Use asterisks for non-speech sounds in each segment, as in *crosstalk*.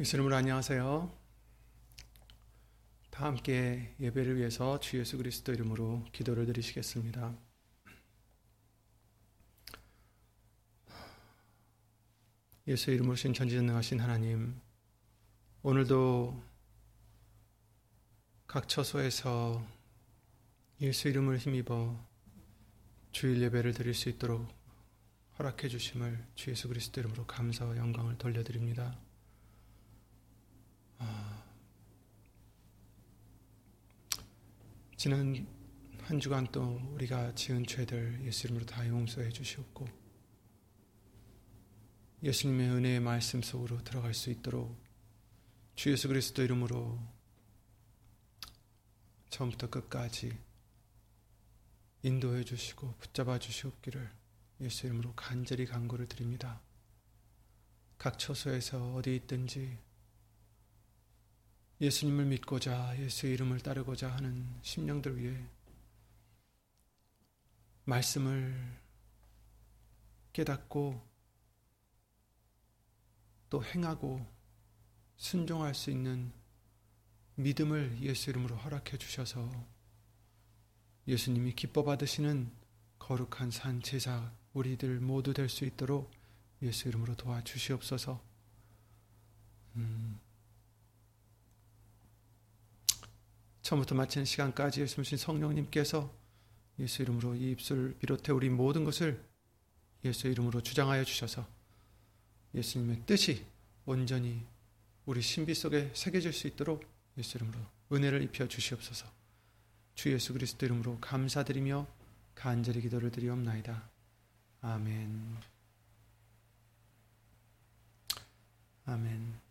예수님을 안녕하세요. 다 함께 예배를 위해서 주 예수 그리스도 이름으로 기도를 드리시겠습니다. 예수 이름으로 신 전지전능하신 하나님, 오늘도 각 처소에서 예수 이름을 힘입어 주일 예배를 드릴 수 있도록 허락해 주심을 주 예수 그리스도 이름으로 감사와 영광을 돌려드립니다. 아, 지난 한 주간 또 우리가 지은 죄들 예수 이름으로 다 용서해 주시옵고 예수님의 은혜의 말씀 속으로 들어갈 수 있도록 주 예수 그리스도 이름으로 처음부터 끝까지 인도해 주시고 붙잡아 주시옵기를 예수 이름으로 간절히 간구를 드립니다. 각 처소에서 어디 있든지 예수님을 믿고자 예수의 이름을 따르고자 하는 심령들 위해 말씀을 깨닫고 또 행하고 순종할 수 있는 믿음을 예수 이름으로 허락해 주셔서 예수님이 기뻐 받으시는 거룩한 산 제사 우리들 모두 될 수 있도록 예수 이름으로 도와주시옵소서. 음. 처음부터 마치는 시간까지 예수님 성령님께서 예수 이름으로 이 입술 비롯해 우리 모든 것을 예수 이름으로 주장하여 주셔서 예수님의 뜻이 온전히 우리 신비 속에 새겨질 수 있도록 예수 이름으로 은혜를 입혀 주시옵소서. 주 예수 그리스도 이름으로 감사드리며 간절히 기도를 드리옵나이다. 아멘. 아멘.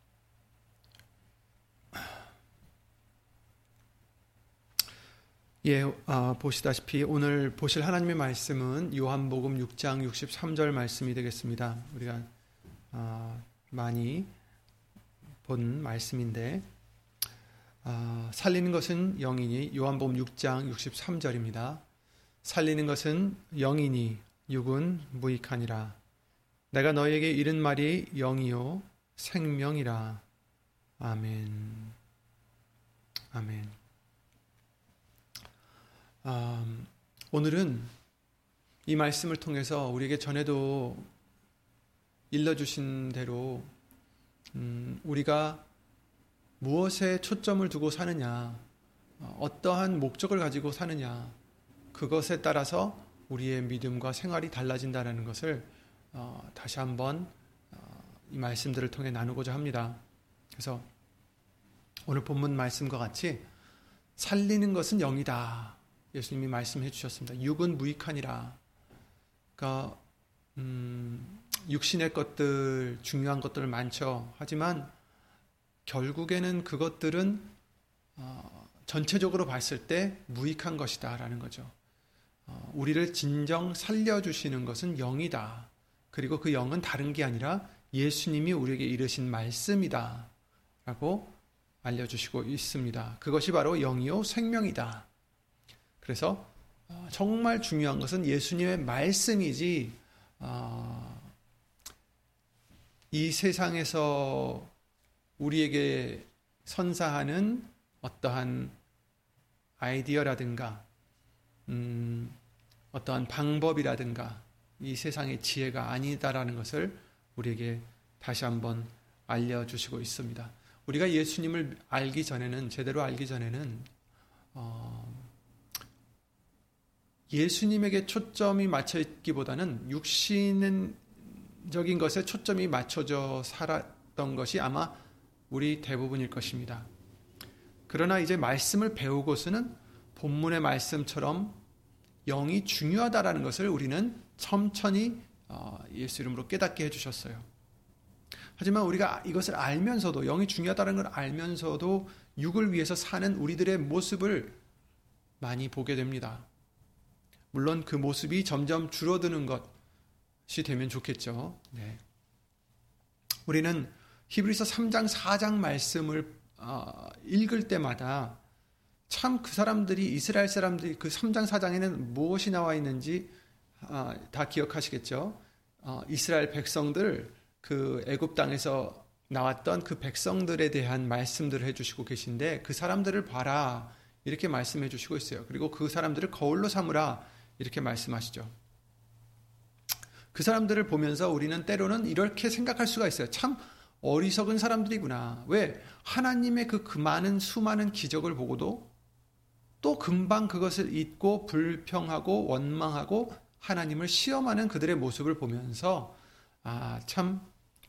예, 어, 보시다시피 오늘 보실 하나님의 말씀은 요한복음 6장 63절 말씀이 되겠습니다. 우리가 어, 많이 본 말씀인데 어, 살리는 것은 영이니 요한복음 6장 63절입니다. 살리는 것은 영이니 육은 무익하니라. 내가 너에게 이른 말이 영이요 생명이라. 아멘. 아멘. 아, 오늘은 이 말씀을 통해서 우리에게 전에도 일러주신 대로 음, 우리가 무엇에 초점을 두고 사느냐, 어떠한 목적을 가지고 사느냐, 그것에 따라서 우리의 믿음과 생활이 달라진다는 것을 어, 다시 한번 어, 이 말씀들을 통해 나누고자 합니다. 그래서 오늘 본문 말씀과 같이 살리는 것은 영이다. 예수님이 말씀해 주셨습니다. 육은 무익하니라. 그러니까 음, 육신의 것들 중요한 것들 많죠. 하지만 결국에는 그것들은 어, 전체적으로 봤을 때 무익한 것이다라는 거죠. 어, 우리를 진정 살려주시는 것은 영이다. 그리고 그 영은 다른 게 아니라 예수님이 우리에게 이르신 말씀이다. 라고 알려주시고 있습니다. 그것이 바로 영이요 생명이다. 그래서 어, 정말 중요한 것은 예수님의 말씀이지, 어, 이 세상에서 우리에게 선사하는 어떠한 아이디어라든가 음, 어떠한 방법이라든가 이 세상의 지혜가 아니다라는 것을 우리에게 다시 한번 알려주시고 있습니다. 우리가 예수님을 알기 전에는 제대로 알기 전에는 어, 예수님에게 초점이 맞춰 있기보다는 육신적인 것에 초점이 맞춰져 살았던 것이 아마 우리 대부분일 것입니다. 그러나 이제 말씀을 배우고서는 본문의 말씀처럼 영이 중요하다라는 것을 우리는 천천히 어, 예수 이름으로 깨닫게 해주셨어요. 하지만 우리가 이것을 알면서도 영이 중요하다는 걸 알면서도 육을 위해서 사는 우리들의 모습을 많이 보게 됩니다. 물론 그 모습이 점점 줄어드는 것이 되면 좋겠죠. 네. 우리는 히브리서 3장 4장 말씀을 어, 읽을 때마다 참 그 사람들이 이스라엘 사람들이 그 3장 4장에는 무엇이 나와 있는지 어, 다 기억하시겠죠. 어, 이스라엘 백성들 그 애굽 땅에서 나왔던 그 백성들에 대한 말씀들을 해주시고 계신데 그 사람들을 봐라 이렇게 말씀해 주시고 있어요. 그리고 그 사람들을 거울로 삼으라 이렇게 말씀하시죠. 그 사람들을 보면서 우리는 때로는 이렇게 생각할 수가 있어요. 참 어리석은 사람들이구나. 왜? 하나님의 그, 그 많은 수많은 기적을 보고도 또 금방 그것을 잊고 불평하고 원망하고 하나님을 시험하는 그들의 모습을 보면서 아, 참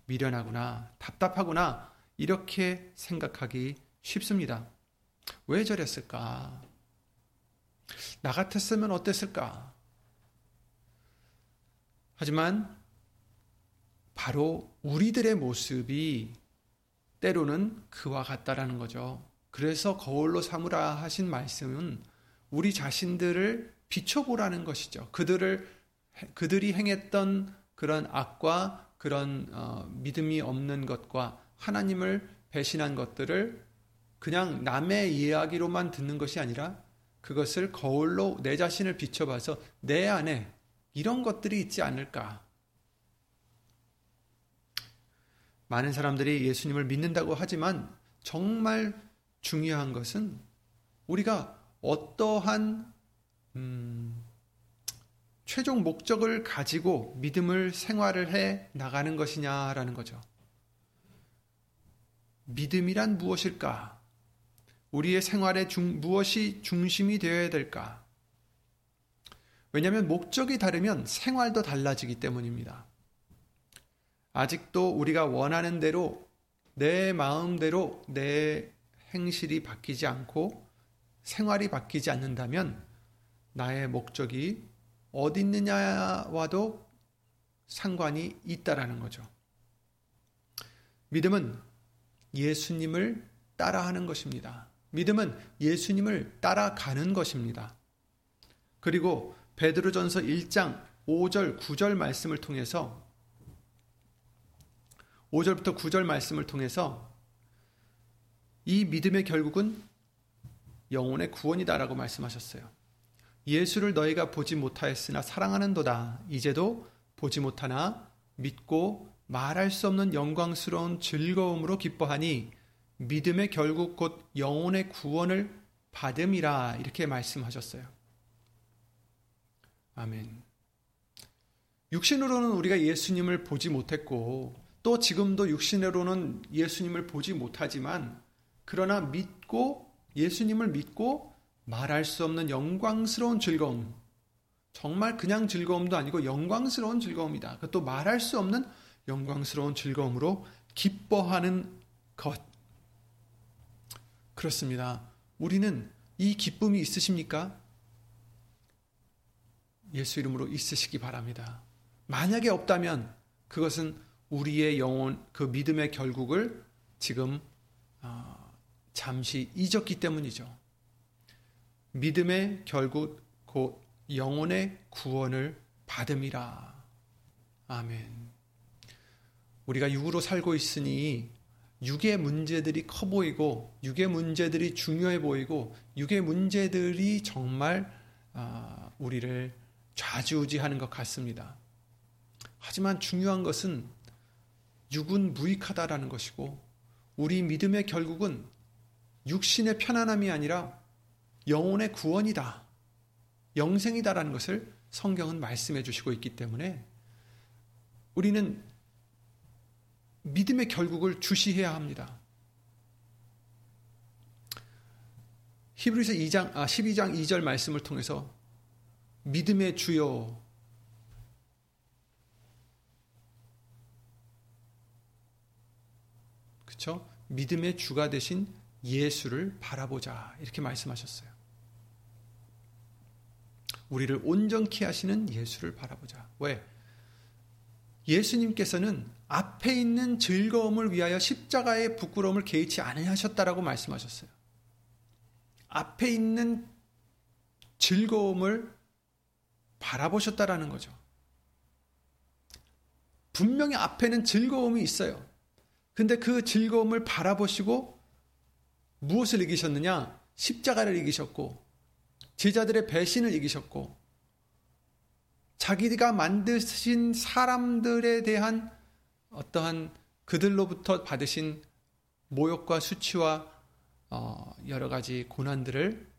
미련하구나, 답답하구나, 이렇게 생각하기 쉽습니다. 왜 저랬을까? 나 같았으면 어땠을까? 하지만 바로 우리들의 모습이 때로는 그와 같다라는 거죠. 그래서 거울로 삼으라 하신 말씀은 우리 자신들을 비춰보라는 것이죠. 그들을 그들이 행했던 그런 악과 그런 어, 믿음이 없는 것과 하나님을 배신한 것들을 그냥 남의 이야기로만 듣는 것이 아니라 그것을 거울로 내 자신을 비춰봐서 내 안에 이런 것들이 있지 않을까. 많은 사람들이 예수님을 믿는다고 하지만 정말 중요한 것은 우리가 어떠한 음, 최종 목적을 가지고 믿음을 생활을 해 나가는 것이냐라는 거죠. 믿음이란 무엇일까? 우리의 생활에 중, 무엇이 중심이 되어야 될까? 왜냐하면 목적이 다르면 생활도 달라지기 때문입니다. 아직도 우리가 원하는 대로 내 마음대로 내 행실이 바뀌지 않고 생활이 바뀌지 않는다면 나의 목적이 어디 있느냐와도 상관이 있다라는 거죠. 믿음은 예수님을 따라하는 것입니다. 믿음은 예수님을 따라가는 것입니다. 그리고 베드로전서 1장 5절 9절 말씀을 통해서 5절부터 9절 말씀을 통해서 이 믿음의 결국은 영혼의 구원이다라고 말씀하셨어요. 예수를 너희가 보지 못하였으나 사랑하는도다. 이제도 보지 못하나 믿고 말할 수 없는 영광스러운 즐거움으로 기뻐하니 믿음의 결국 곧 영혼의 구원을 받음이라 이렇게 말씀하셨어요. 아멘. 육신으로는 우리가 예수님을 보지 못했고 또 지금도 육신으로는 예수님을 보지 못하지만 그러나 믿고 예수님을 믿고 말할 수 없는 영광스러운 즐거움. 정말 그냥 즐거움도 아니고 영광스러운 즐거움이다. 그것도 말할 수 없는 영광스러운 즐거움으로 기뻐하는 것. 그렇습니다. 우리는 이 기쁨이 있으십니까? 예수 이름으로 있으시기 바랍니다. 만약에 없다면 그것은 우리의 영혼, 그 믿음의 결국을 지금 어, 잠시 잊었기 때문이죠. 믿음의 결국 곧 영혼의 구원을 받음이라. 아멘. 우리가 육으로 살고 있으니 육의 문제들이 커 보이고 육의 문제들이 중요해 보이고 육의 문제들이 정말 아, 우리를 좌지우지하는 것 같습니다. 하지만 중요한 것은 육은 무익하다라는 것이고 우리 믿음의 결국은 육신의 편안함이 아니라 영혼의 구원이다. 영생이다라는 것을 성경은 말씀해 주시고 있기 때문에 우리는 믿음의 결국을 주시해야 합니다. 히브리서 2장 아 12장 2절 말씀을 통해서 믿음의 주요 그렇죠? 믿음의 주가 되신 예수를 바라보자 이렇게 말씀하셨어요. 우리를 온전케 하시는 예수를 바라보자. 왜? 예수님께서는 앞에 있는 즐거움을 위하여 십자가의 부끄러움을 개의치 않으셨다라고 말씀하셨어요. 앞에 있는 즐거움을 바라보셨다라는 거죠. 분명히 앞에는 즐거움이 있어요. 근데 그 즐거움을 바라보시고 무엇을 이기셨느냐? 십자가를 이기셨고, 제자들의 배신을 이기셨고, 자기가 만드신 사람들에 대한 어떠한 그들로부터 받으신 모욕과 수치와 어, 여러 가지 고난들을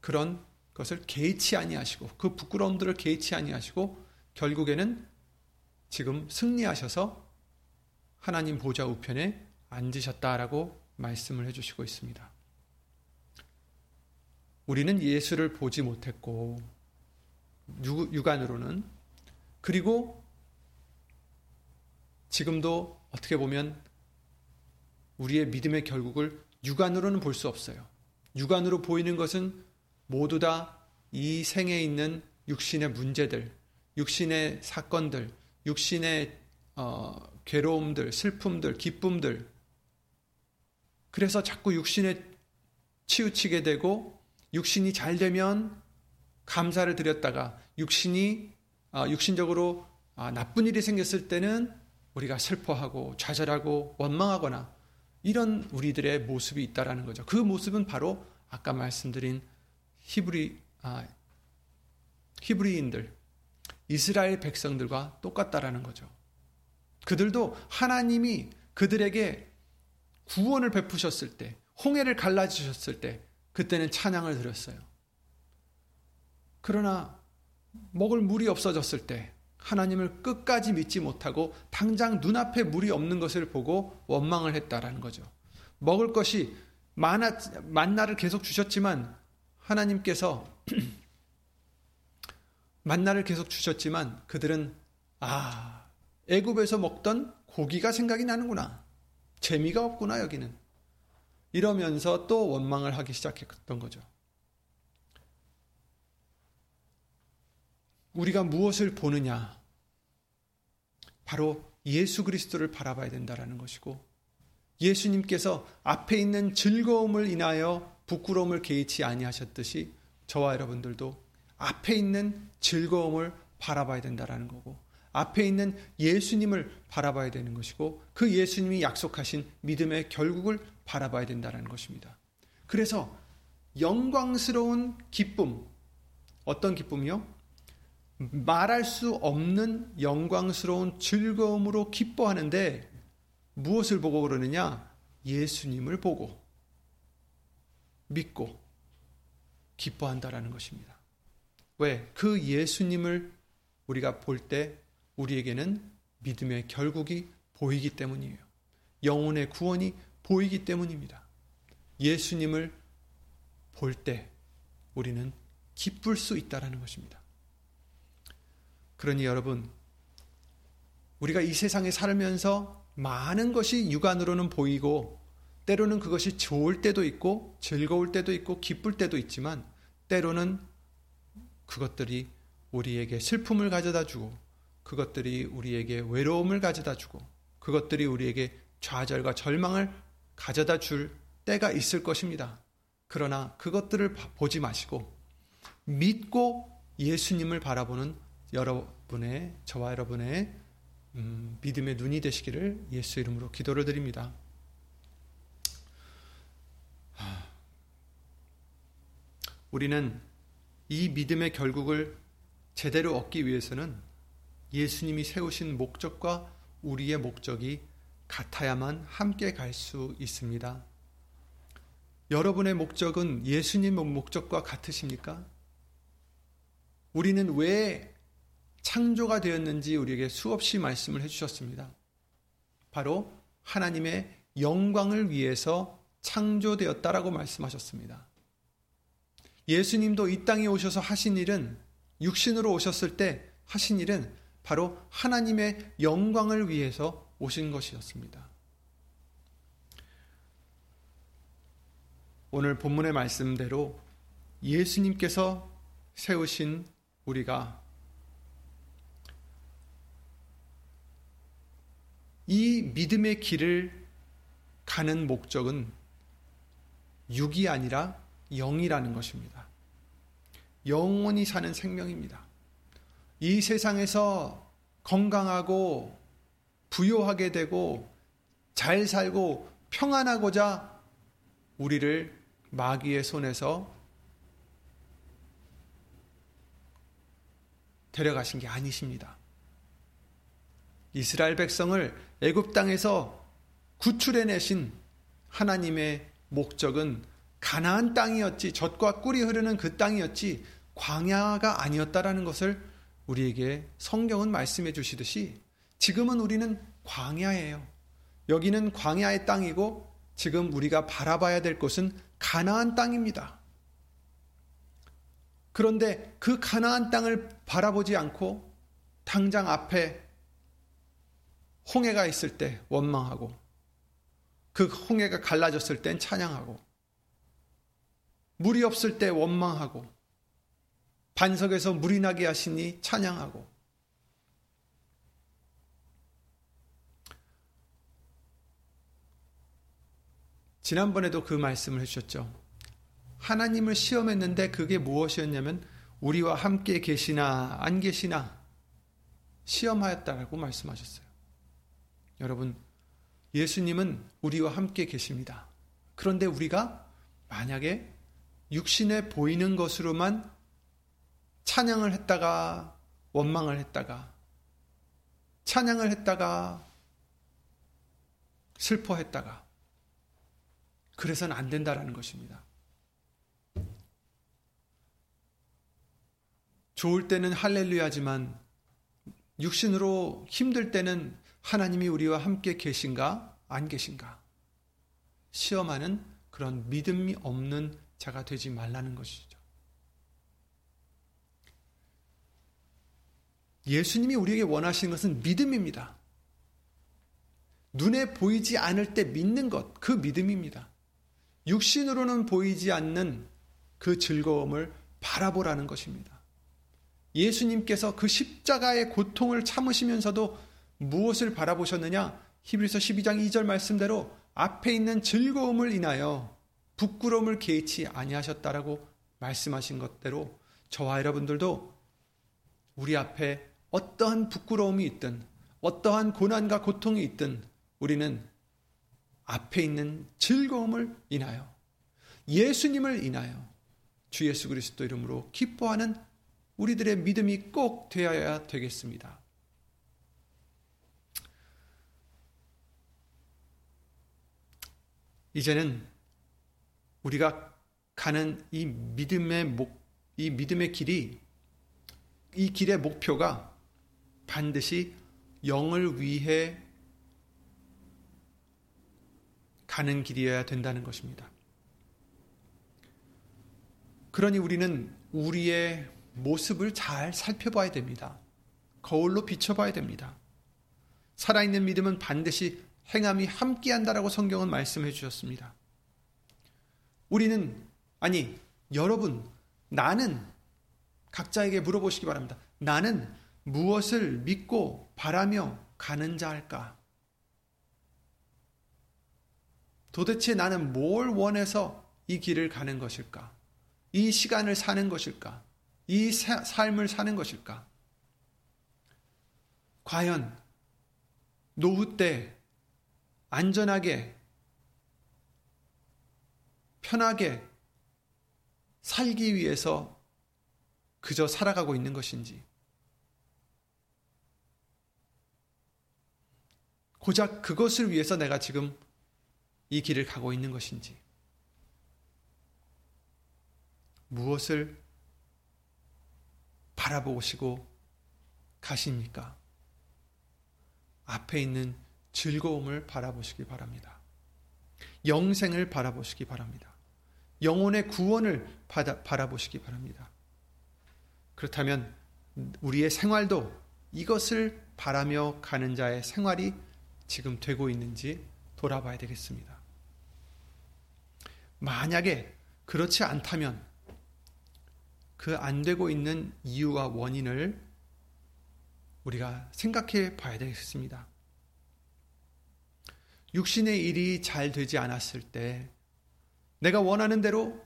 그런 것을 개의치 아니하시고 그 부끄러움들을 개의치 아니하시고 결국에는 지금 승리하셔서 하나님 보좌 우편에 앉으셨다라고 말씀을 해주시고 있습니다. 우리는 예수를 보지 못했고 육안으로는 그리고 지금도 어떻게 보면 우리의 믿음의 결국을 육안으로는 볼 수 없어요. 육안으로 보이는 것은 모두 다 이 생에 있는 육신의 문제들, 육신의 사건들, 육신의 어, 괴로움들, 슬픔들, 기쁨들. 그래서 자꾸 육신에 치우치게 되고 육신이 잘 되면 감사를 드렸다가 육신이 어, 육신적으로 아, 나쁜 일이 생겼을 때는 우리가 슬퍼하고 좌절하고 원망하거나 이런 우리들의 모습이 있다라는 거죠. 그 모습은 바로 아까 말씀드린 히브리 아, 히브리인들 이스라엘 백성들과 똑같다라는 거죠. 그들도 하나님이 그들에게 구원을 베푸셨을 때, 홍해를 갈라주셨을 때, 그때는 찬양을 드렸어요. 그러나 먹을 물이 없어졌을 때, 하나님을 끝까지 믿지 못하고 당장 눈앞에 물이 없는 것을 보고 원망을 했다라는 거죠. 먹을 것이 만나, 만나를 계속 주셨지만 하나님께서 *clears throat* 만나를 계속 주셨지만 그들은 아 애굽에서 먹던 고기가 생각이 나는구나 재미가 없구나 여기는 이러면서 또 원망을 하기 시작했던 거죠. 우리가 무엇을 보느냐? 바로 예수 그리스도를 바라봐야 된다라는 것이고 예수님께서 앞에 있는 즐거움을 인하여 부끄러움을 개의치 아니하셨듯이 저와 여러분들도 앞에 있는 즐거움을 바라봐야 된다라는 거고 앞에 있는 예수님을 바라봐야 되는 것이고 그 예수님이 약속하신 믿음의 결국을 바라봐야 된다는 것입니다. 그래서 영광스러운 기쁨 어떤 기쁨이요? 말할 수 없는 영광스러운 즐거움으로 기뻐하는데 무엇을 보고 그러느냐? 예수님을 보고 믿고 기뻐한다라는 것입니다. 왜? 그 예수님을 우리가 볼 때 우리에게는 믿음의 결국이 보이기 때문이에요. 영혼의 구원이 보이기 때문입니다. 예수님을 볼 때 우리는 기쁠 수 있다라는 것입니다. 그러니 여러분, 우리가 이 세상에 살면서 많은 것이 육안으로는 보이고, 때로는 그것이 좋을 때도 있고, 즐거울 때도 있고, 기쁠 때도 있지만, 때로는 그것들이 우리에게 슬픔을 가져다 주고, 그것들이 우리에게 외로움을 가져다 주고, 그것들이 우리에게 좌절과 절망을 가져다 줄 때가 있을 것입니다. 그러나 그것들을 보지 마시고, 믿고 예수님을 바라보는 여러분의 저와 여러분의 음, 믿음의 눈이 되시기를 예수 이름으로 기도를 드립니다. 우리는 이 믿음의 결국을 제대로 얻기 위해서는 예수님이 세우신 목적과 우리의 목적이 같아야만 함께 갈 수 있습니다. 여러분의 목적은 예수님 목적과 같으십니까? 우리는 왜 창조가 되었는지 우리에게 수없이 말씀을 해주셨습니다. 바로 하나님의 영광을 위해서 창조되었다라고 말씀하셨습니다. 예수님도 이 땅에 오셔서 하신 일은 육신으로 오셨을 때 하신 일은 바로 하나님의 영광을 위해서 오신 것이었습니다. 오늘 본문의 말씀대로 예수님께서 세우신 우리가 이 믿음의 길을 가는 목적은 육이 아니라 영이라는 것입니다. 영원히 사는 생명입니다. 이 세상에서 건강하고 부요하게 되고 잘 살고 평안하고자 우리를 마귀의 손에서 데려가신 게 아니십니다. 이스라엘 백성을 애굽 땅에서 구출해 내신 하나님의 목적은 가나안 땅이었지 젖과 꿀이 흐르는 그 땅이었지 광야가 아니었다라는 것을 우리에게 성경은 말씀해 주시듯이 지금은 우리는 광야예요. 여기는 광야의 땅이고 지금 우리가 바라봐야 될 곳은 가나안 땅입니다. 그런데 그 가나안 땅을 바라보지 않고 당장 앞에 홍해가 있을 때 원망하고 그 홍해가 갈라졌을 땐 찬양하고 물이 없을 때 원망하고 반석에서 물이 나게 하시니 찬양하고 지난번에도 그 말씀을 해주셨죠. 하나님을 시험했는데 그게 무엇이었냐면 우리와 함께 계시나 안 계시나 시험하였다라고 말씀하셨어요. 여러분, 예수님은 우리와 함께 계십니다. 그런데 우리가 만약에 육신에 보이는 것으로만 찬양을 했다가 원망을 했다가 찬양을 했다가 슬퍼했다가 그래서는 안 된다라는 것입니다. 좋을 때는 할렐루야지만 육신으로 힘들 때는 하나님이 우리와 함께 계신가 안 계신가 시험하는 그런 믿음이 없는 자가 되지 말라는 것이죠. 예수님이 우리에게 원하시는 것은 믿음입니다. 눈에 보이지 않을 때 믿는 것, 그 믿음입니다. 육신으로는 보이지 않는 그 즐거움을 바라보라는 것입니다. 예수님께서 그 십자가의 고통을 참으시면서도 무엇을 바라보셨느냐? 히브리서 12장 2절 말씀대로 앞에 있는 즐거움을 인하여 부끄러움을 개의치 아니하셨다라고 말씀하신 것대로 저와 여러분들도 우리 앞에 어떠한 부끄러움이 있든 어떠한 고난과 고통이 있든 우리는 앞에 있는 즐거움을 인하여 예수님을 인하여 주 예수 그리스도 이름으로 기뻐하는 우리들의 믿음이 꼭 되어야 되겠습니다. 이제는 우리가 가는 이 믿음의 목, 이 믿음의 길이, 이 길의 목표가 반드시 영을 위해 가는 길이어야 된다는 것입니다. 그러니 우리는 우리의 모습을 잘 살펴봐야 됩니다. 거울로 비춰봐야 됩니다. 살아있는 믿음은 반드시 행함이 함께한다라고 성경은 말씀해 주셨습니다. 우리는 아니 여러분 나는 각자에게 물어보시기 바랍니다. 나는 무엇을 믿고 바라며 가는 자일까? 도대체 나는 뭘 원해서 이 길을 가는 것일까? 이 시간을 사는 것일까? 이 사, 삶을 사는 것일까? 과연 노후 때 안전하게, 편하게 살기 위해서 그저 살아가고 있는 것인지, 고작 그것을 위해서 내가 지금 이 길을 가고 있는 것인지, 무엇을 바라보시고 가십니까? 앞에 있는 즐거움을 바라보시기 바랍니다. 영생을 바라보시기 바랍니다. 영혼의 구원을 받아, 바라보시기 바랍니다. 그렇다면 우리의 생활도 이것을 바라며 가는 자의 생활이 지금 되고 있는지 돌아봐야 되겠습니다. 만약에 그렇지 않다면 그 안 되고 있는 이유와 원인을 우리가 생각해 봐야 되겠습니다. 육신의 일이 잘 되지 않았을 때 내가 원하는 대로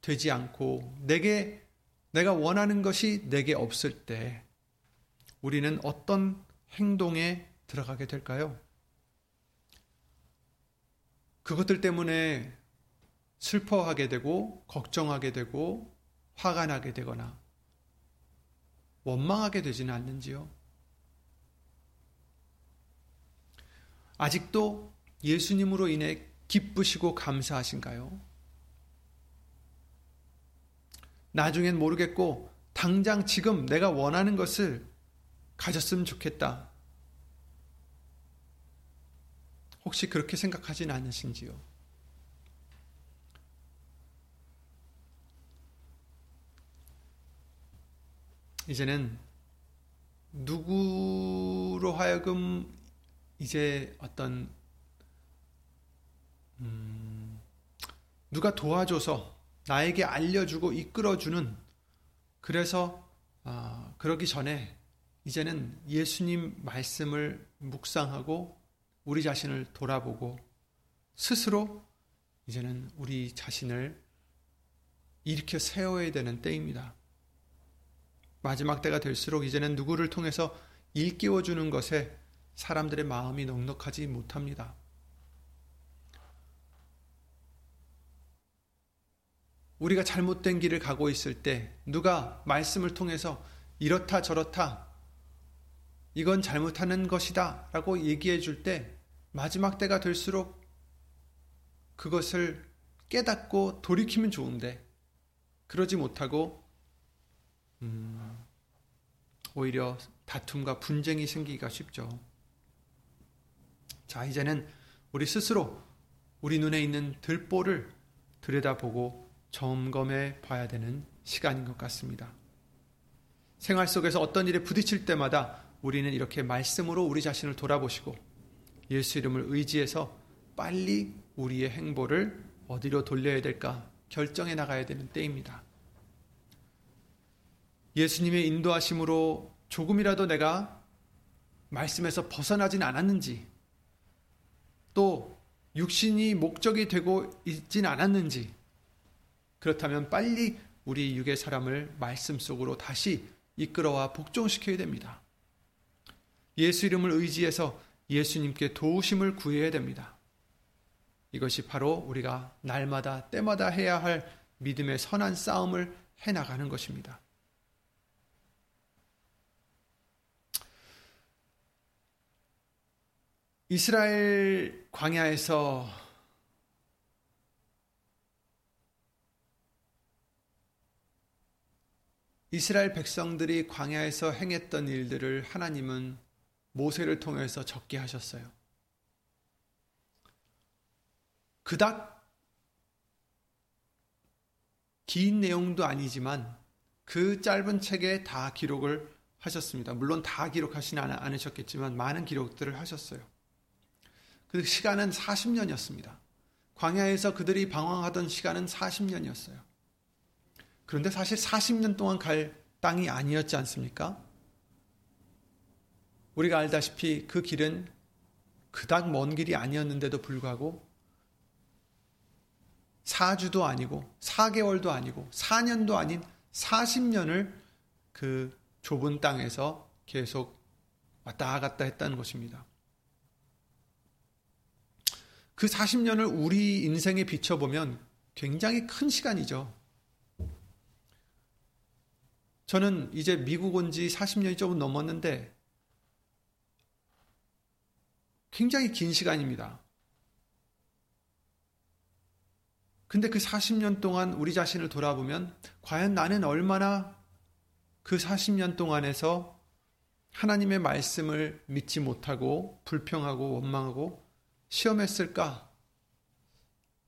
되지 않고 내게 내가 원하는 것이 내게 없을 때 우리는 어떤 행동에 들어가게 될까요? 그것들 때문에 슬퍼하게 되고 걱정하게 되고 화가 나게 되거나 원망하게 되지는 않는지요? 아직도 예수님으로 인해 기쁘시고 감사하신가요? 나중엔 모르겠고 당장 지금 내가 원하는 것을 가졌으면 좋겠다. 혹시 그렇게 생각하진 않으신지요? 이제는 누구로 하여금 이제 어떤 음, 누가 도와줘서 나에게 알려주고 이끌어주는 그래서 어, 그러기 전에 이제는 예수님 말씀을 묵상하고 우리 자신을 돌아보고 스스로 이제는 우리 자신을 일으켜 세워야 되는 때입니다. 마지막 때가 될수록 이제는 누구를 통해서 일깨워 주는 것에 사람들의 마음이 넉넉하지 못합니다. 우리가 잘못된 길을 가고 있을 때 누가 말씀을 통해서 이렇다 저렇다 이건 잘못하는 것이다 라고 얘기해 줄 때 마지막 때가 될수록 그것을 깨닫고 돌이키면 좋은데 그러지 못하고 음, 오히려 다툼과 분쟁이 생기기가 쉽죠. 자, 이제는 우리 스스로 우리 눈에 있는 들보를 들여다보고 점검해 봐야 되는 시간인 것 같습니다. 생활 속에서 어떤 일에 부딪힐 때마다 우리는 이렇게 말씀으로 우리 자신을 돌아보시고 예수 이름을 의지해서 빨리 우리의 행보를 어디로 돌려야 될까 결정해 나가야 되는 때입니다. 예수님의 인도하심으로 조금이라도 내가 말씀에서 벗어나진 않았는지, 또 육신이 목적이 되고 있진 않았는지, 그렇다면 빨리 우리 육의 사람을 말씀 속으로 다시 이끌어와 복종시켜야 됩니다. 예수 이름을 의지해서 예수님께 도우심을 구해야 됩니다. 이것이 바로 우리가 날마다 때마다 해야 할 믿음의 선한 싸움을 해 나가는 것입니다. 이스라엘 광야에서 이스라엘 백성들이 광야에서 행했던 일들을 하나님은 모세를 통해서 적게 하셨어요. 그닥 긴 내용도 아니지만 그 짧은 책에 다 기록을 하셨습니다. 물론 다 기록하시는 않으셨겠지만 많은 기록들을 하셨어요. 그 시간은 40년이었습니다. 광야에서 그들이 방황하던 시간은 40년이었어요. 그런데 사실 40년 동안 갈 땅이 아니었지 않습니까? 우리가 알다시피 그 길은 그닥 먼 길이 아니었는데도 불구하고 4주도 아니고 4개월도 아니고 4년도 아닌 40년을 그 좁은 땅에서 계속 왔다 갔다 했다는 것입니다. 그 40년을 우리 인생에 비춰보면 굉장히 큰 시간이죠. 저는 이제 미국 온 지 40년이 조금 넘었는데 굉장히 긴 시간입니다. 근데 그 40년 동안 우리 자신을 돌아보면 과연 나는 얼마나 그 40년 동안에서 하나님의 말씀을 믿지 못하고 불평하고 원망하고 시험했을까?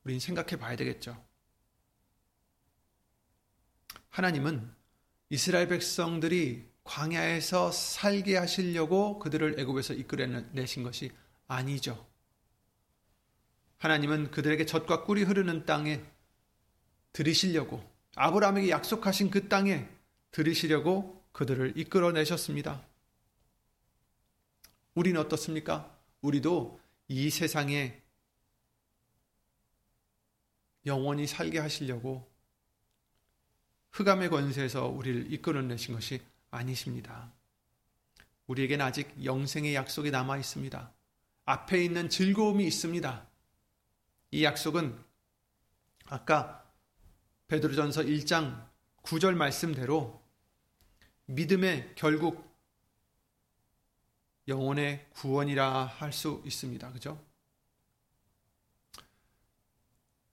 우린 생각해 봐야 되겠죠. 하나님은 이스라엘 백성들이 광야에서 살게 하시려고 그들을 애굽에서 이끌어내신 것이 아니죠. 하나님은 그들에게 젖과 꿀이 흐르는 땅에 들이시려고 아브라함에게 약속하신 그 땅에 들이시려고 그들을 이끌어내셨습니다. 우리는 어떻습니까? 우리도 이 세상에 영원히 살게 하시려고 흑암의 권세에서 우리를 이끌어내신 것이 아니십니다. 우리에겐 아직 영생의 약속이 남아 있습니다. 앞에 있는 즐거움이 있습니다. 이 약속은 아까 베드로전서 1장 9절 말씀대로 믿음의 결국 영혼의 구원이라 할 수 있습니다. 그죠?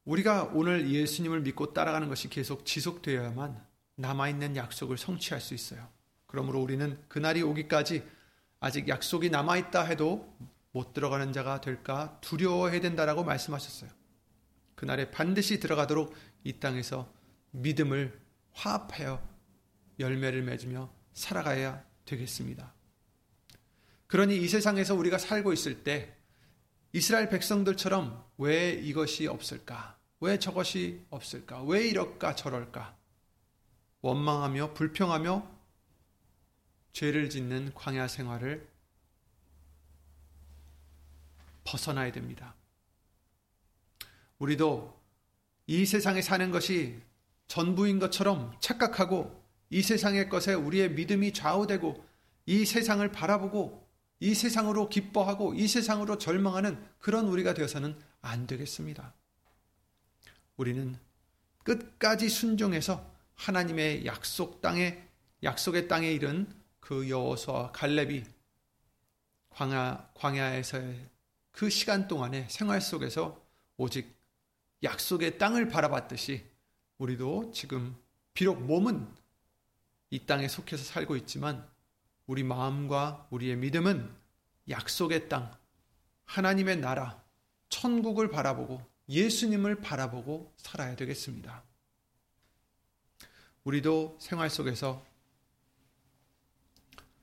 우리가 오늘 예수님을 믿고 따라가는 것이 계속 지속되어야만 남아있는 약속을 성취할 수 있어요. 그러므로 우리는 그날이 오기까지 아직 약속이 남아있다 해도 못 들어가는 자가 될까 두려워해야 된다라고 말씀하셨어요. 그날에 반드시 들어가도록 이 땅에서 믿음을 화합하여 열매를 맺으며 살아가야 되겠습니다. 그러니 이 세상에서 우리가 살고 있을 때 이스라엘 백성들처럼 왜 이것이 없을까? 왜 저것이 없을까? 왜 이럴까 저럴까? 원망하며 불평하며 죄를 짓는 광야 생활을 벗어나야 됩니다. 우리도 이 세상에 사는 것이 전부인 것처럼 착각하고 이 세상의 것에 우리의 믿음이 좌우되고 이 세상을 바라보고 이 세상으로 기뻐하고 이 세상으로 절망하는 그런 우리가 되어서는 안 되겠습니다. 우리는 끝까지 순종해서 하나님의 약속 땅에 약속의 땅에 이른 그 여호수아 갈렙이 광야 광야에서의 그 시간 동안의 생활 속에서 오직 약속의 땅을 바라봤듯이 우리도 지금 비록 몸은 이 땅에 속해서 살고 있지만 우리 마음과 우리의 믿음은 약속의 땅, 하나님의 나라, 천국을 바라보고 예수님을 바라보고 살아야 되겠습니다. 우리도 생활 속에서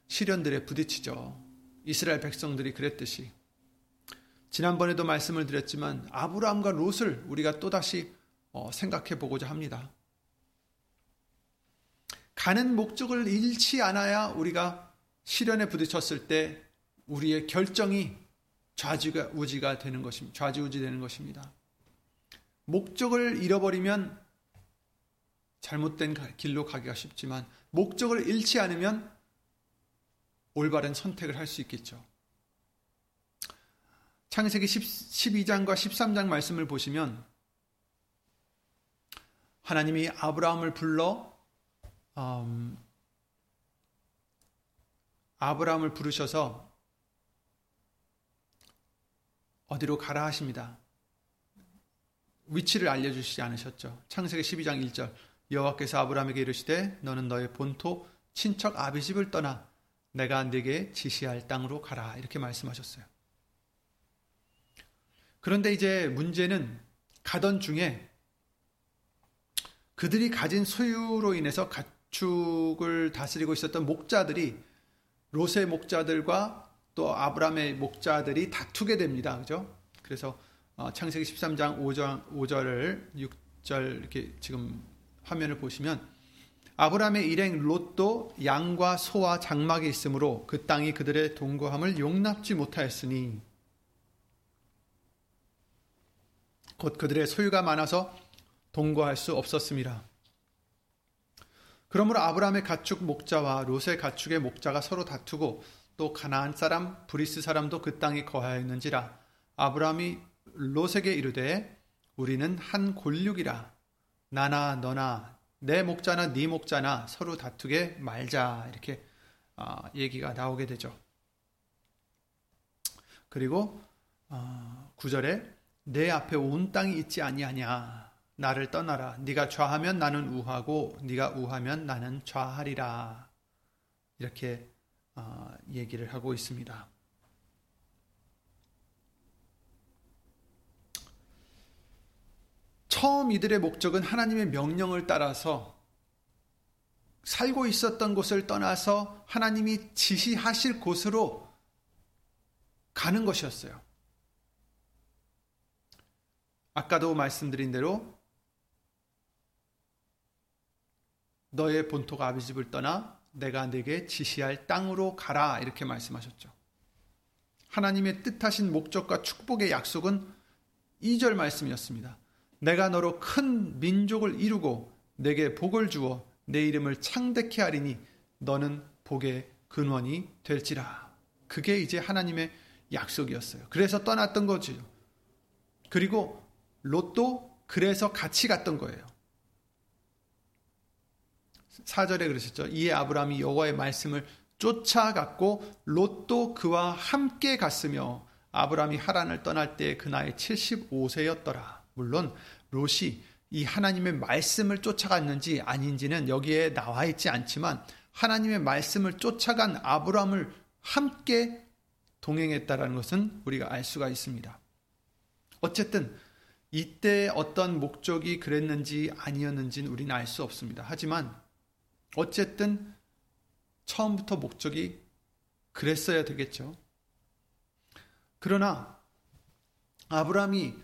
시련들에 부딪히죠. 이스라엘 백성들이 그랬듯이. 지난번에도 말씀을 드렸지만 아브라함과 롯을 우리가 또다시 어, 생각해 보고자 합니다. 가는 목적을 잃지 않아야 우리가 시련에 부딪혔을 때 우리의 결정이 좌지우지가 되는 것입니다. 좌지우지 되는 것입니다. 목적을 잃어버리면 잘못된 길로 가기가 쉽지만 목적을 잃지 않으면 올바른 선택을 할 수 있겠죠. 창세기 12장과 13장 말씀을 보시면 하나님이 아브라함을 불러 음, 아브라함을 부르셔서 어디로 가라 하십니다. 위치를 알려주시지 않으셨죠. 창세기 12장 1절 여호와께서 아브라함에게 이르시되 너는 너의 본토 친척 아비집을 떠나 내가 네게 지시할 땅으로 가라 이렇게 말씀하셨어요. 그런데 이제 문제는 가던 중에 그들이 가진 소유로 인해서 가축을 다스리고 있었던 목자들이 롯의 목자들과 또 아브라함의 목자들이 다투게 됩니다. 그죠? 그래서 어, 창세기 13장 5절, 5절을 6절 이렇게 지금 화면을 보시면 아브라함의 일행 롯도 양과 소와 장막이 있으므로 그 땅이 그들의 동거함을 용납지 못하였으니 곧 그들의 소유가 많아서 동거할 수 없었습니다. 그러므로 아브라함의 가축 목자와 롯의 가축의 목자가 서로 다투고 또 가나안 사람 브리스 사람도 그 땅에 거하였는지라 아브라함이 롯에게 이르되 우리는 한 골육이라. 나나 너나 내 목자나 네 목자나 서로 다투게 말자. 이렇게 아, 얘기가 나오게 되죠. 그리고 9절에 아, 내 앞에 온 땅이 있지 아니하냐 나를 떠나라. 네가 좌하면 나는 우하고 네가 우하면 나는 좌하리라. 이렇게 어, 얘기를 하고 있습니다. 처음 이들의 목적은 하나님의 명령을 따라서 살고 있었던 곳을 떠나서 하나님이 지시하실 곳으로 가는 것이었어요. 아까도 말씀드린 대로 너의 본토가 아비 집을 떠나 내가 내게 지시할 땅으로 가라 이렇게 말씀하셨죠. 하나님의 뜻하신 목적과 축복의 약속은 2절 말씀이었습니다. 내가 너로 큰 민족을 이루고 내게 복을 주어 내 이름을 창대케 하리니 너는 복의 근원이 될지라. 그게 이제 하나님의 약속이었어요. 그래서 떠났던 거죠. 그리고 롯도 그래서 같이 갔던 거예요. 4절에 그러셨죠. 이에 아브라함이 여호와의 말씀을 쫓아갔고 롯도 그와 함께 갔으며 아브라함이 하란을 떠날 때 그 나이 75세였더라. 물론 롯이 이 하나님의 말씀을 쫓아갔는지 아닌지는 여기에 나와 있지 않지만 하나님의 말씀을 쫓아간 아브라함을 함께 동행했다라는 것은 우리가 알 수가 있습니다. 어쨌든 이때 어떤 목적이 그랬는지 아니었는지는 우리는 알 수 없습니다. 하지만 어쨌든 처음부터 목적이 그랬어야 되겠죠. 그러나 아브라함이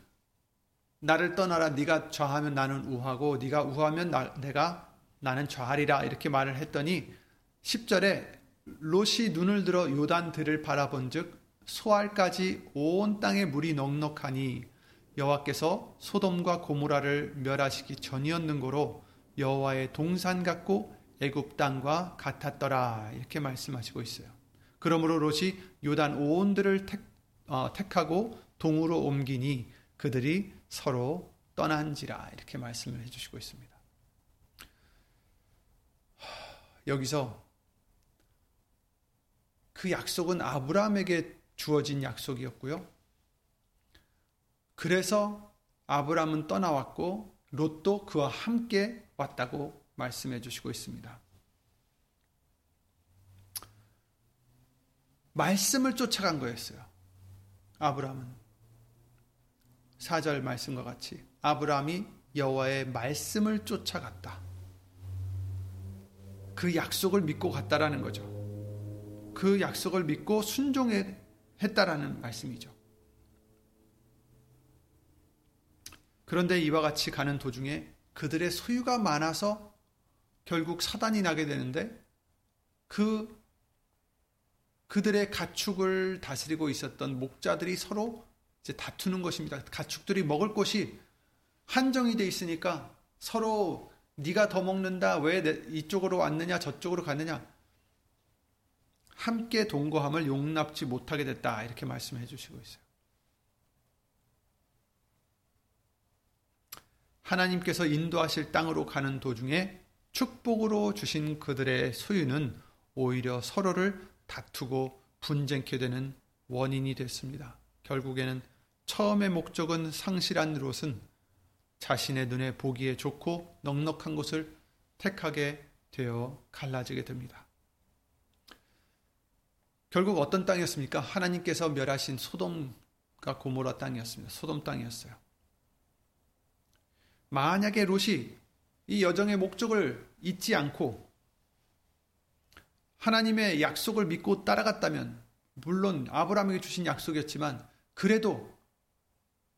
나를 떠나라 네가 좌하면 나는 우하고 네가 우하면 나, 내가 나는 좌하리라 이렇게 말을 했더니 10절에 롯이 눈을 들어 요단 들을 바라본즉 소알까지 온 땅에 물이 넉넉하니 여호와께서 소돔과 고모라를 멸하시기 전이었는고로 여호와의 동산 같고 애굽 땅과 같았더라 이렇게 말씀하시고 있어요. 그러므로 롯이 요단 온들을 택, 어, 택하고 동으로 옮기니 그들이 서로 떠난지라 이렇게 말씀을 해주시고 있습니다. 여기서 그 약속은 아브라함에게 주어진 약속이었고요. 그래서 아브라함은 떠나왔고 롯도 그와 함께 왔다고 말씀해 주시고 있습니다. 말씀을 쫓아간 거였어요. 아브라함은 4절 말씀과 같이 아브라함이 여호와의 말씀을 쫓아갔다. 그 약속을 믿고 갔다라는 거죠. 그 약속을 믿고 순종했다라는 말씀이죠. 그런데 이와 같이 가는 도중에 그들의 소유가 많아서 결국 사단이 나게 되는데 그 그들의 가축을 다스리고 있었던 목자들이 서로 이제 다투는 것입니다. 가축들이 먹을 곳이 한정이 돼 있으니까 서로 네가 더 먹는다. 왜 이쪽으로 왔느냐 저쪽으로 가느냐. 함께 동거함을 용납지 못하게 됐다. 이렇게 말씀해 주시고 있어요. 하나님께서 인도하실 땅으로 가는 도중에 축복으로 주신 그들의 소유는 오히려 서로를 다투고 분쟁케 되는 원인이 됐습니다. 결국에는 처음의 목적은 상실한 롯은 자신의 눈에 보기에 좋고 넉넉한 곳을 택하게 되어 갈라지게 됩니다. 결국 어떤 땅이었습니까? 하나님께서 멸하신 소돔과 고모라 땅이었습니다. 소돔 땅이었어요. 만약에 롯이 이 여정의 목적을 잊지 않고 하나님의 약속을 믿고 따라갔다면 물론 아브라함에게 주신 약속이었지만 그래도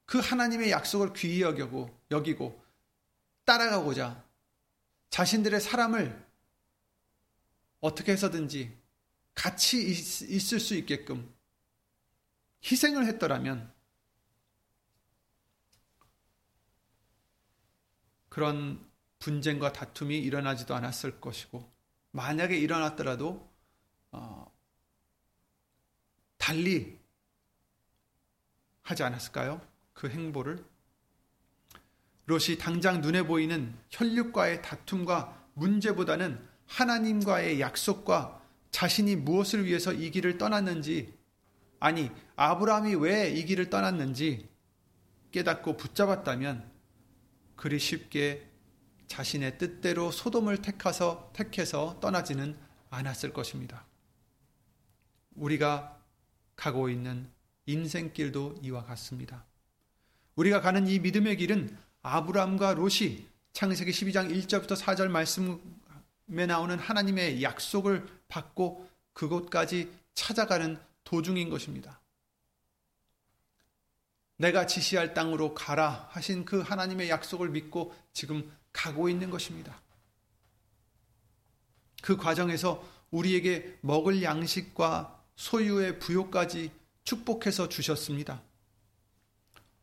그 하나님의 약속을 귀히 여기고 여기고 따라가고자 자신들의 사람을 어떻게 해서든지 같이 있, 을수 있게끔 희생을 했더라면 그런 분쟁과 다툼이 일어나지도 않았을 것이고 만약에 일어났더라도 어, 달리 하지 않았을까요? 그 행보를 롯이 당장 눈에 보이는 혈육과의 다툼과 문제보다는 하나님과의 약속과 자신이 무엇을 위해서 이 길을 떠났는지 아니 아브라함이 왜 이 길을 떠났는지 깨닫고 붙잡았다면 그리 쉽게 자신의 뜻대로 소돔을 택해서 택해서 떠나지는 않았을 것입니다. 우리가 가고 있는 인생길도 이와 같습니다. 우리가 가는 이 믿음의 길은 아브람과 롯이 창세기 12장 1절부터 4절 말씀에 나오는 하나님의 약속을 받고 그곳까지 찾아가는 도중인 것입니다. 내가 지시할 땅으로 가라 하신 그 하나님의 약속을 믿고 지금 가고 있는 것입니다. 그 과정에서 우리에게 먹을 양식과 소유의 부요까지 축복해서 주셨습니다.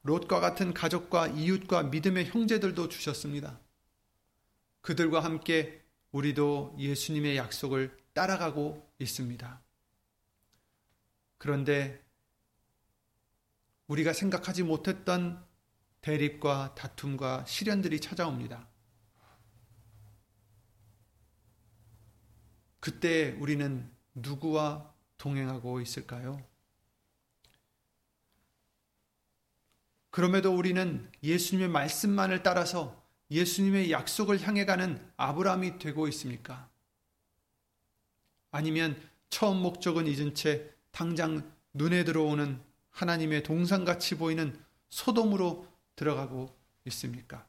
롯과 같은 가족과 이웃과 믿음의 형제들도 주셨습니다. 그들과 함께 우리도 예수님의 약속을 따라가고 있습니다. 그런데 우리가 생각하지 못했던 대립과 다툼과 시련들이 찾아옵니다. 그때 우리는 누구와 동행하고 있을까요? 그럼에도 우리는 예수님의 말씀만을 따라서 예수님의 약속을 향해 가는 아브라함이 되고 있습니까? 아니면 처음 목적은 잊은 채 당장 눈에 들어오는 하나님의 동상같이 보이는 소돔으로 들어가고 있습니까?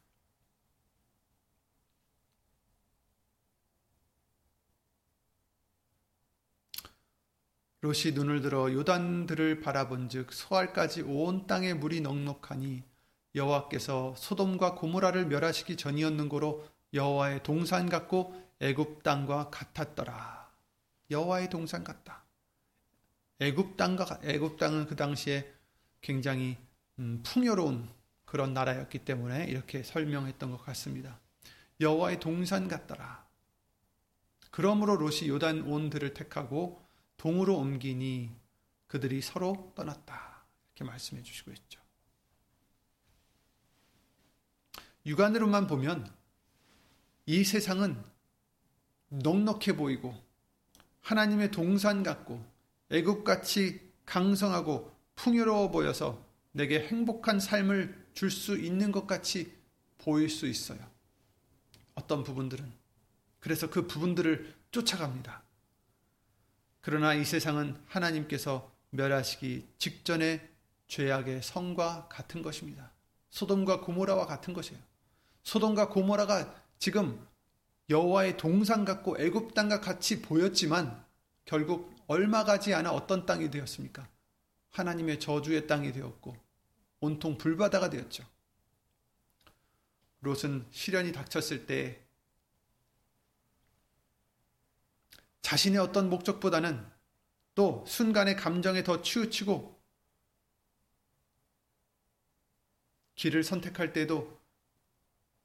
롯이 눈을 들어 요단들을 바라본즉 소알까지 온 땅에 물이 넉넉하니 여호와께서 소돔과 고모라를 멸하시기 전이었는고로 여호와의 동산 같고 애굽 땅과 같았더라. 여호와의 동산 같다. 애굽 땅과 애굽 땅은 그 당시에 굉장히 음, 풍요로운 그런 나라였기 때문에 이렇게 설명했던 것 같습니다. 여호와의 동산 같더라. 그러므로 롯이 요단 온들을 택하고 동으로 옮기니 그들이 서로 떠났다. 이렇게 말씀해 주시고 있죠. 육안으로만 보면 이 세상은 넉넉해 보이고 하나님의 동산 같고 애국같이 강성하고 풍요로워 보여서 내게 행복한 삶을 줄 수 있는 것 같이 보일 수 있어요. 어떤 부분들은. 그래서 그 부분들을 쫓아갑니다. 그러나 이 세상은 하나님께서 멸하시기 직전의 죄악의 성과 같은 것입니다. 소돔과 고모라와 같은 것이에요. 소돔과 고모라가 지금 여호와의 동상 같고 애굽 땅과 같이 보였지만 결국 얼마 가지 않아 어떤 땅이 되었습니까? 하나님의 저주의 땅이 되었고 온통 불바다가 되었죠. 롯은 시련이 닥쳤을 때 자신의 어떤 목적보다는 또 순간의 감정에 더 치우치고 길을 선택할 때도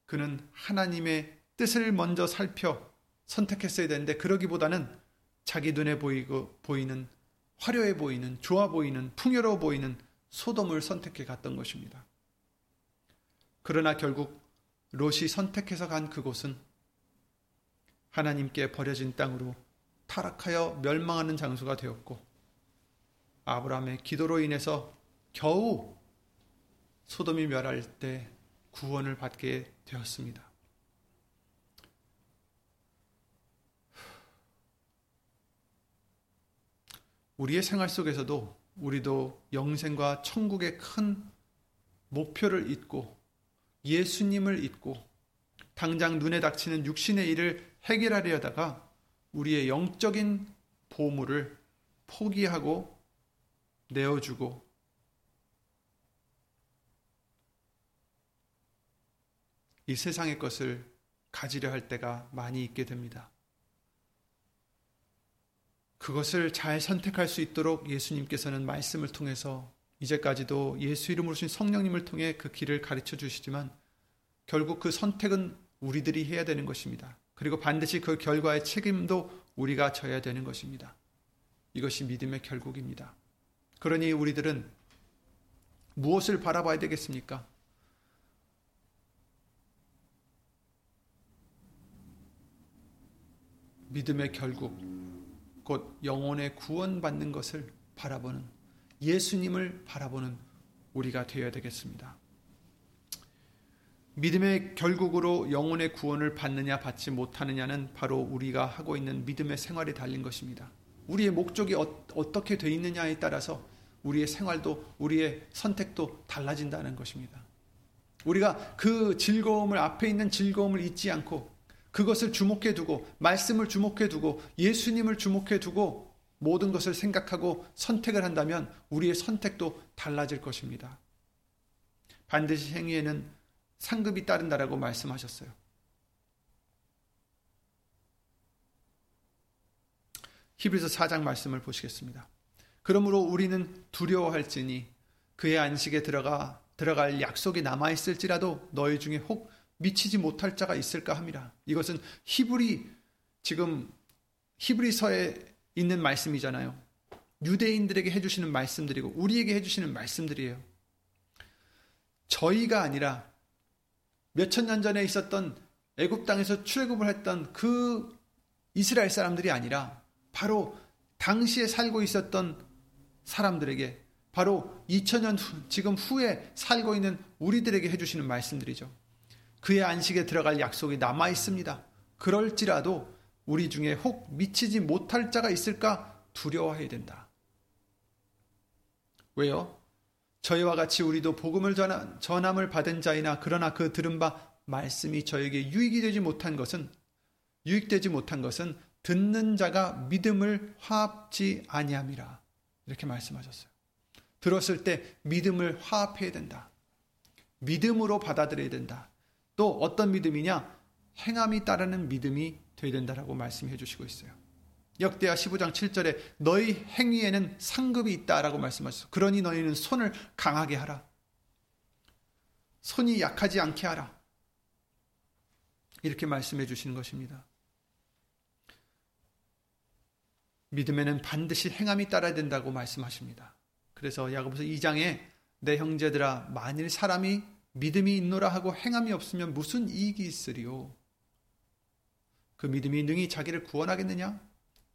그는 하나님의 뜻을 먼저 살펴 선택했어야 되는데 그러기보다는 자기 눈에 보이고 보이는 화려해 보이는 좋아 보이는 풍요로워 보이는 소돔을 선택해 갔던 것입니다. 그러나 결국 롯이 선택해서 간 그곳은 하나님께 버려진 땅으로 타락하여 멸망하는 장소가 되었고 아브라함의 기도로 인해서 겨우 소돔이 멸할 때 구원을 받게 되었습니다. 우리의 생활 속에서도 우리도 영생과 천국의 큰 목표를 잊고 예수님을 잊고 당장 눈에 닥치는 육신의 일을 해결하려다가 우리의 영적인 보물을 포기하고 내어주고 이 세상의 것을 가지려 할 때가 많이 있게 됩니다. 그것을 잘 선택할 수 있도록 예수님께서는 말씀을 통해서 이제까지도 예수 이름으로 신 성령님을 통해 그 길을 가르쳐 주시지만 결국 그 선택은 우리들이 해야 되는 것입니다. 그리고 반드시 그 결과의 책임도 우리가 져야 되는 것입니다. 이것이 믿음의 결국입니다. 그러니 우리들은 무엇을 바라봐야 되겠습니까? 믿음의 결국, 곧 영혼의 구원받는 것을 바라보는 예수님을 바라보는 우리가 되어야 되겠습니다. 믿음의 결국으로 영혼의 구원을 받느냐 받지 못하느냐는 바로 우리가 하고 있는 믿음의 생활에 달린 것입니다. 우리의 목적이 어, 떻게 되어 있느냐에 따라서 우리의 생활도 우리의 선택도 달라진다는 것입니다. 우리가 그 즐거움을 앞에 있는 즐거움을 잊지 않고 그것을 주목해 두고 말씀을 주목해 두고 예수님을 주목해 두고 모든 것을 생각하고 선택을 한다면 우리의 선택도 달라질 것입니다. 반드시 행위에는 상급이 따른다라고 말씀하셨어요. 히브리서 4장 말씀을 보시겠습니다. 그러므로 우리는 두려워할지니 그의 안식에 들어가 들어갈 약속이 남아 있을지라도 너희 중에 혹 미치지 못할 자가 있을까 함이라. 이것은 히브리 지금 히브리서에 있는 말씀이잖아요. 유대인들에게 해주시는 말씀들이고 우리에게 해주시는 말씀들이에요. 저희가 아니라 몇천 년 전에 있었던 애굽 땅에서 출애굽을 했던 그 이스라엘 사람들이 아니라 바로 당시에 살고 있었던 사람들에게 바로 2000년 후, 지금 후에 살고 있는 우리들에게 해주시는 말씀들이죠. 그의 안식에 들어갈 약속이 남아 있습니다. 그럴지라도 우리 중에 혹 미치지 못할 자가 있을까 두려워해야 된다. 왜요? 저희와 같이 우리도 복음을 전함을 받은 자이나 그러나 그 들은 바 말씀이 저에게 유익이 되지 못한 것은 유익되지 못한 것은 듣는 자가 믿음을 화합지 아니함이라 이렇게 말씀하셨어요. 들었을 때 믿음을 화합해야 된다. 믿음으로 받아들여야 된다. 또 어떤 믿음이냐? 행함이 따르는 믿음이 되어야 된다라고 말씀해 주시고 있어요. 역대하 15장 7절에 너희 행위에는 상급이 있다라고 말씀하셨어. 그러니 너희는 손을 강하게 하라. 손이 약하지 않게 하라. 이렇게 말씀해 주시는 것입니다. 믿음에는 반드시 행함이 따라야 된다고 말씀하십니다. 그래서 야고보서 2장에 내 형제들아 만일 사람이 믿음이 있노라 하고 행함이 없으면 무슨 이익이 있으리요? 그 믿음이 능히 자기를 구원하겠느냐?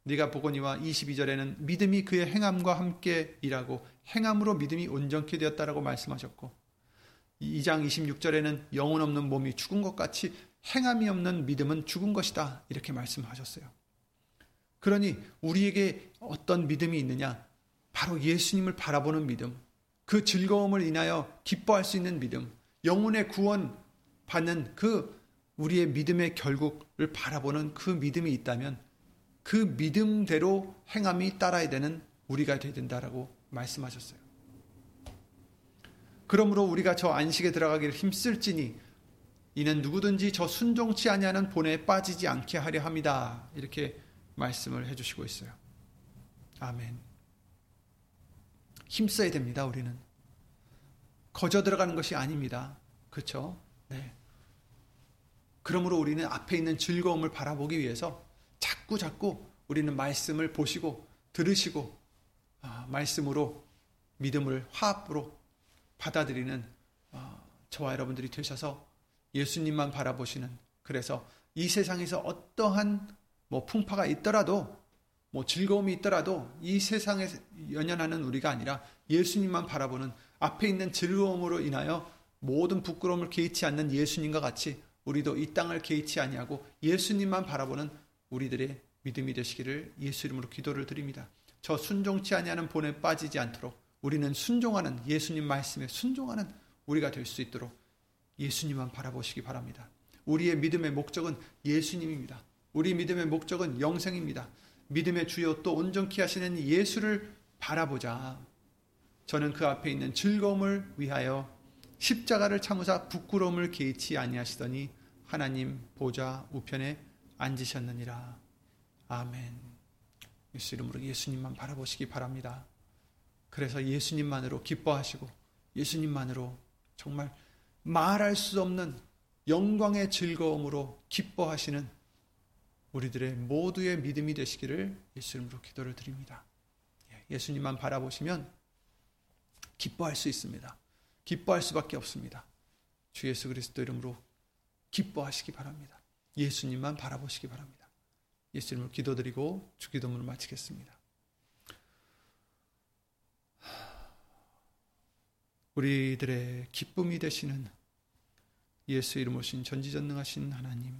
네가 보거니와 22절에는 믿음이 그의 행함과 함께 일하고 행함으로 믿음이 온전케 되었다라고 말씀하셨고 2장 26절에는 영혼 없는 몸이 죽은 것 같이 행함이 없는 믿음은 죽은 것이다. 이렇게 말씀하셨어요. 그러니 우리에게 어떤 믿음이 있느냐? 바로 예수님을 바라보는 믿음, 그 즐거움을 인하여 기뻐할 수 있는 믿음, 영혼의 구원 받는 그 우리의 믿음의 결국을 바라보는 그 믿음이 있다면 그 믿음대로 행함이 따라야 되는 우리가 되야 된다라고 말씀하셨어요. 그러므로 우리가 저 안식에 들어가기를 힘쓸지니 이는 누구든지 저 순종치 아니하는 본에 빠지지 않게 하려 합니다. 이렇게 말씀을 해주시고 있어요. 아멘. 힘써야 됩니다, 우리는. 거저 들어가는 것이 아닙니다. 그렇죠? 네. 그러므로 우리는 앞에 있는 즐거움을 바라보기 위해서 자꾸 자꾸 우리는 말씀을 보시고 들으시고 아, 말씀으로 믿음을 화합으로 받아들이는 아, 저와 여러분들이 되셔서 예수님만 바라보시는 그래서 이 세상에서 어떠한 뭐 풍파가 있더라도 뭐 즐거움이 있더라도 이 세상에 연연하는 우리가 아니라 예수님만 바라보는 앞에 있는 즐거움으로 인하여 모든 부끄러움을 개의치 않는 예수님과 같이 우리도 이 땅을 개의치 아니하고 예수님만 바라보는 우리들의 믿음이 되시기를 예수 이름으로 기도를 드립니다. 저 순종치 아니하는 본에 빠지지 않도록 우리는 순종하는 예수님 말씀에 순종하는 우리가 될 수 있도록 예수님만 바라보시기 바랍니다. 우리의 믿음의 목적은 예수님입니다. 우리 믿음의 목적은 영생입니다. 믿음의 주요 또 온전케 하시는 예수를 바라보자. 저는 그 앞에 있는 즐거움을 위하여 십자가를 참으사 부끄러움을 개의치 아니하시더니 하나님 보좌 우편에 앉으셨느니라. 아멘. 예수 이름으로 예수님만 바라보시기 바랍니다. 그래서 예수님만으로 기뻐하시고 예수님만으로 정말 말할 수 없는 영광의 즐거움으로 기뻐하시는 우리들의 모두의 믿음이 되시기를 예수 이름으로 기도를 드립니다. 예, 예수님만 바라보시면 기뻐할 수 있습니다. 기뻐할 수밖에 없습니다. 주 예수 그리스도 이름으로 기뻐하시기 바랍니다. 예수님만 바라보시기 바랍니다. 예수 이름으로 기도드리고 주기도문을 마치겠습니다. 우리들의 기쁨이 되시는 예수 이름 오신 전지전능하신 하나님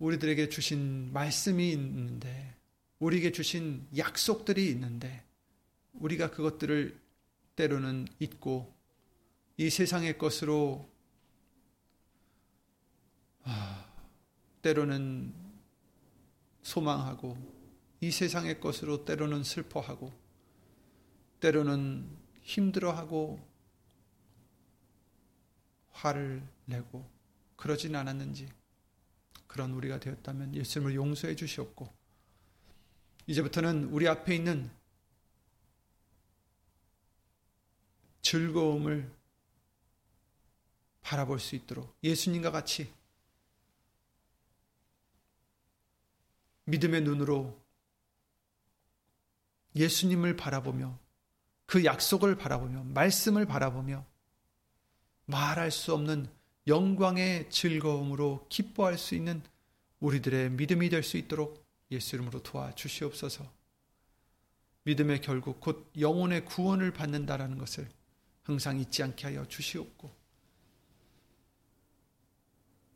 우리들에게 주신 말씀이 있는데, 우리에게 주신 약속들이 있는데, 우리가 그것들을 때로는 잊고, 이 세상의 것으로, 아, 때로는 소망하고, 이 세상의 것으로 때로는 슬퍼하고, 때로는 힘들어하고, 화를 내고, 그러진 않았는지, 그런 우리가 되었다면 예수님을 용서해 주시옵고 이제부터는 우리 앞에 있는 즐거움을 바라볼 수 있도록 예수님과 같이 믿음의 눈으로 예수님을 바라보며 그 약속을 바라보며 말씀을 바라보며 말할 수 없는 영광의 즐거움으로 기뻐할 수 있는 우리들의 믿음이 될 수 있도록 예수 이름으로 도와주시옵소서. 믿음의 결국 곧 영혼의 구원을 받는다라는 것을 항상 잊지 않게 하여 주시옵고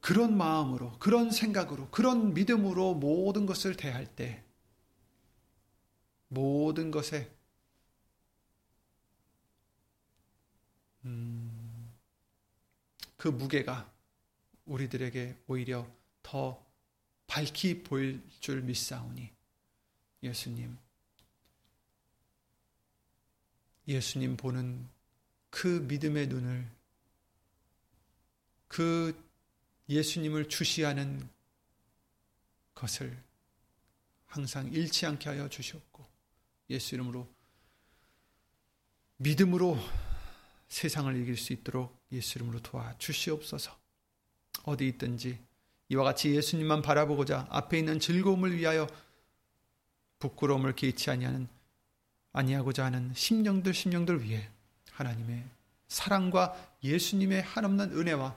그런 마음으로 그런 생각으로 그런 믿음으로 모든 것을 대할 때 모든 것에 음, 그 무게가 우리들에게 오히려 더 밝히 보일 줄 믿사오니 예수님. 예수님 보는 그 믿음의 눈을 그 예수님을 주시하는 것을 항상 잃지 않게 하여 주셨고 예수 이름으로 믿음으로 세상을 이길 수 있도록 예수 이름으로 도와 주시옵소서. 어디 있든지 이와 같이 예수님만 바라보고자 앞에 있는 즐거움을 위하여 부끄러움을 개치 아니하는 아니하고자 하는 심령들 심령들 위해 하나님의 사랑과 예수님의 한없는 은혜와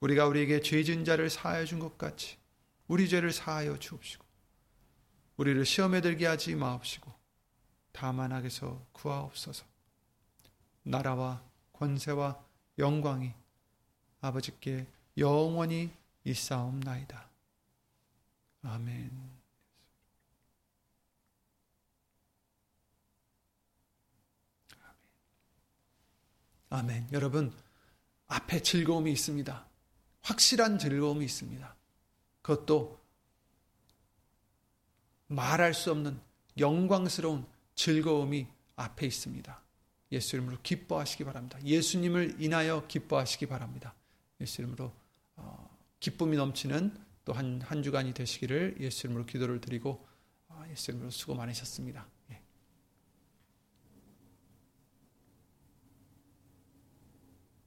우리가 우리에게 죄진 자를 사하여 준 것 같이 우리 죄를 사하여 주옵시고 우리를 시험에 들게 하지 마옵시고 다만 악에서 구하옵소서. 나라와 권세와 영광이 아버지께 영원히 있사옵나이다. 아멘. 아멘. 여러분, 앞에 즐거움이 있습니다. 확실한 즐거움이 있습니다. 그것도 말할 수 없는 영광스러운 즐거움이 앞에 있습니다. 예수 이름으로 기뻐하시기 바랍니다. 예수님을 인하여 기뻐하시기 바랍니다. 예수 이름으로 어, 기쁨이 넘치는 또 한 한 주간이 되시기를 예수 이름으로 기도를 드리고 어, 예수 이름으로 수고 많으셨습니다.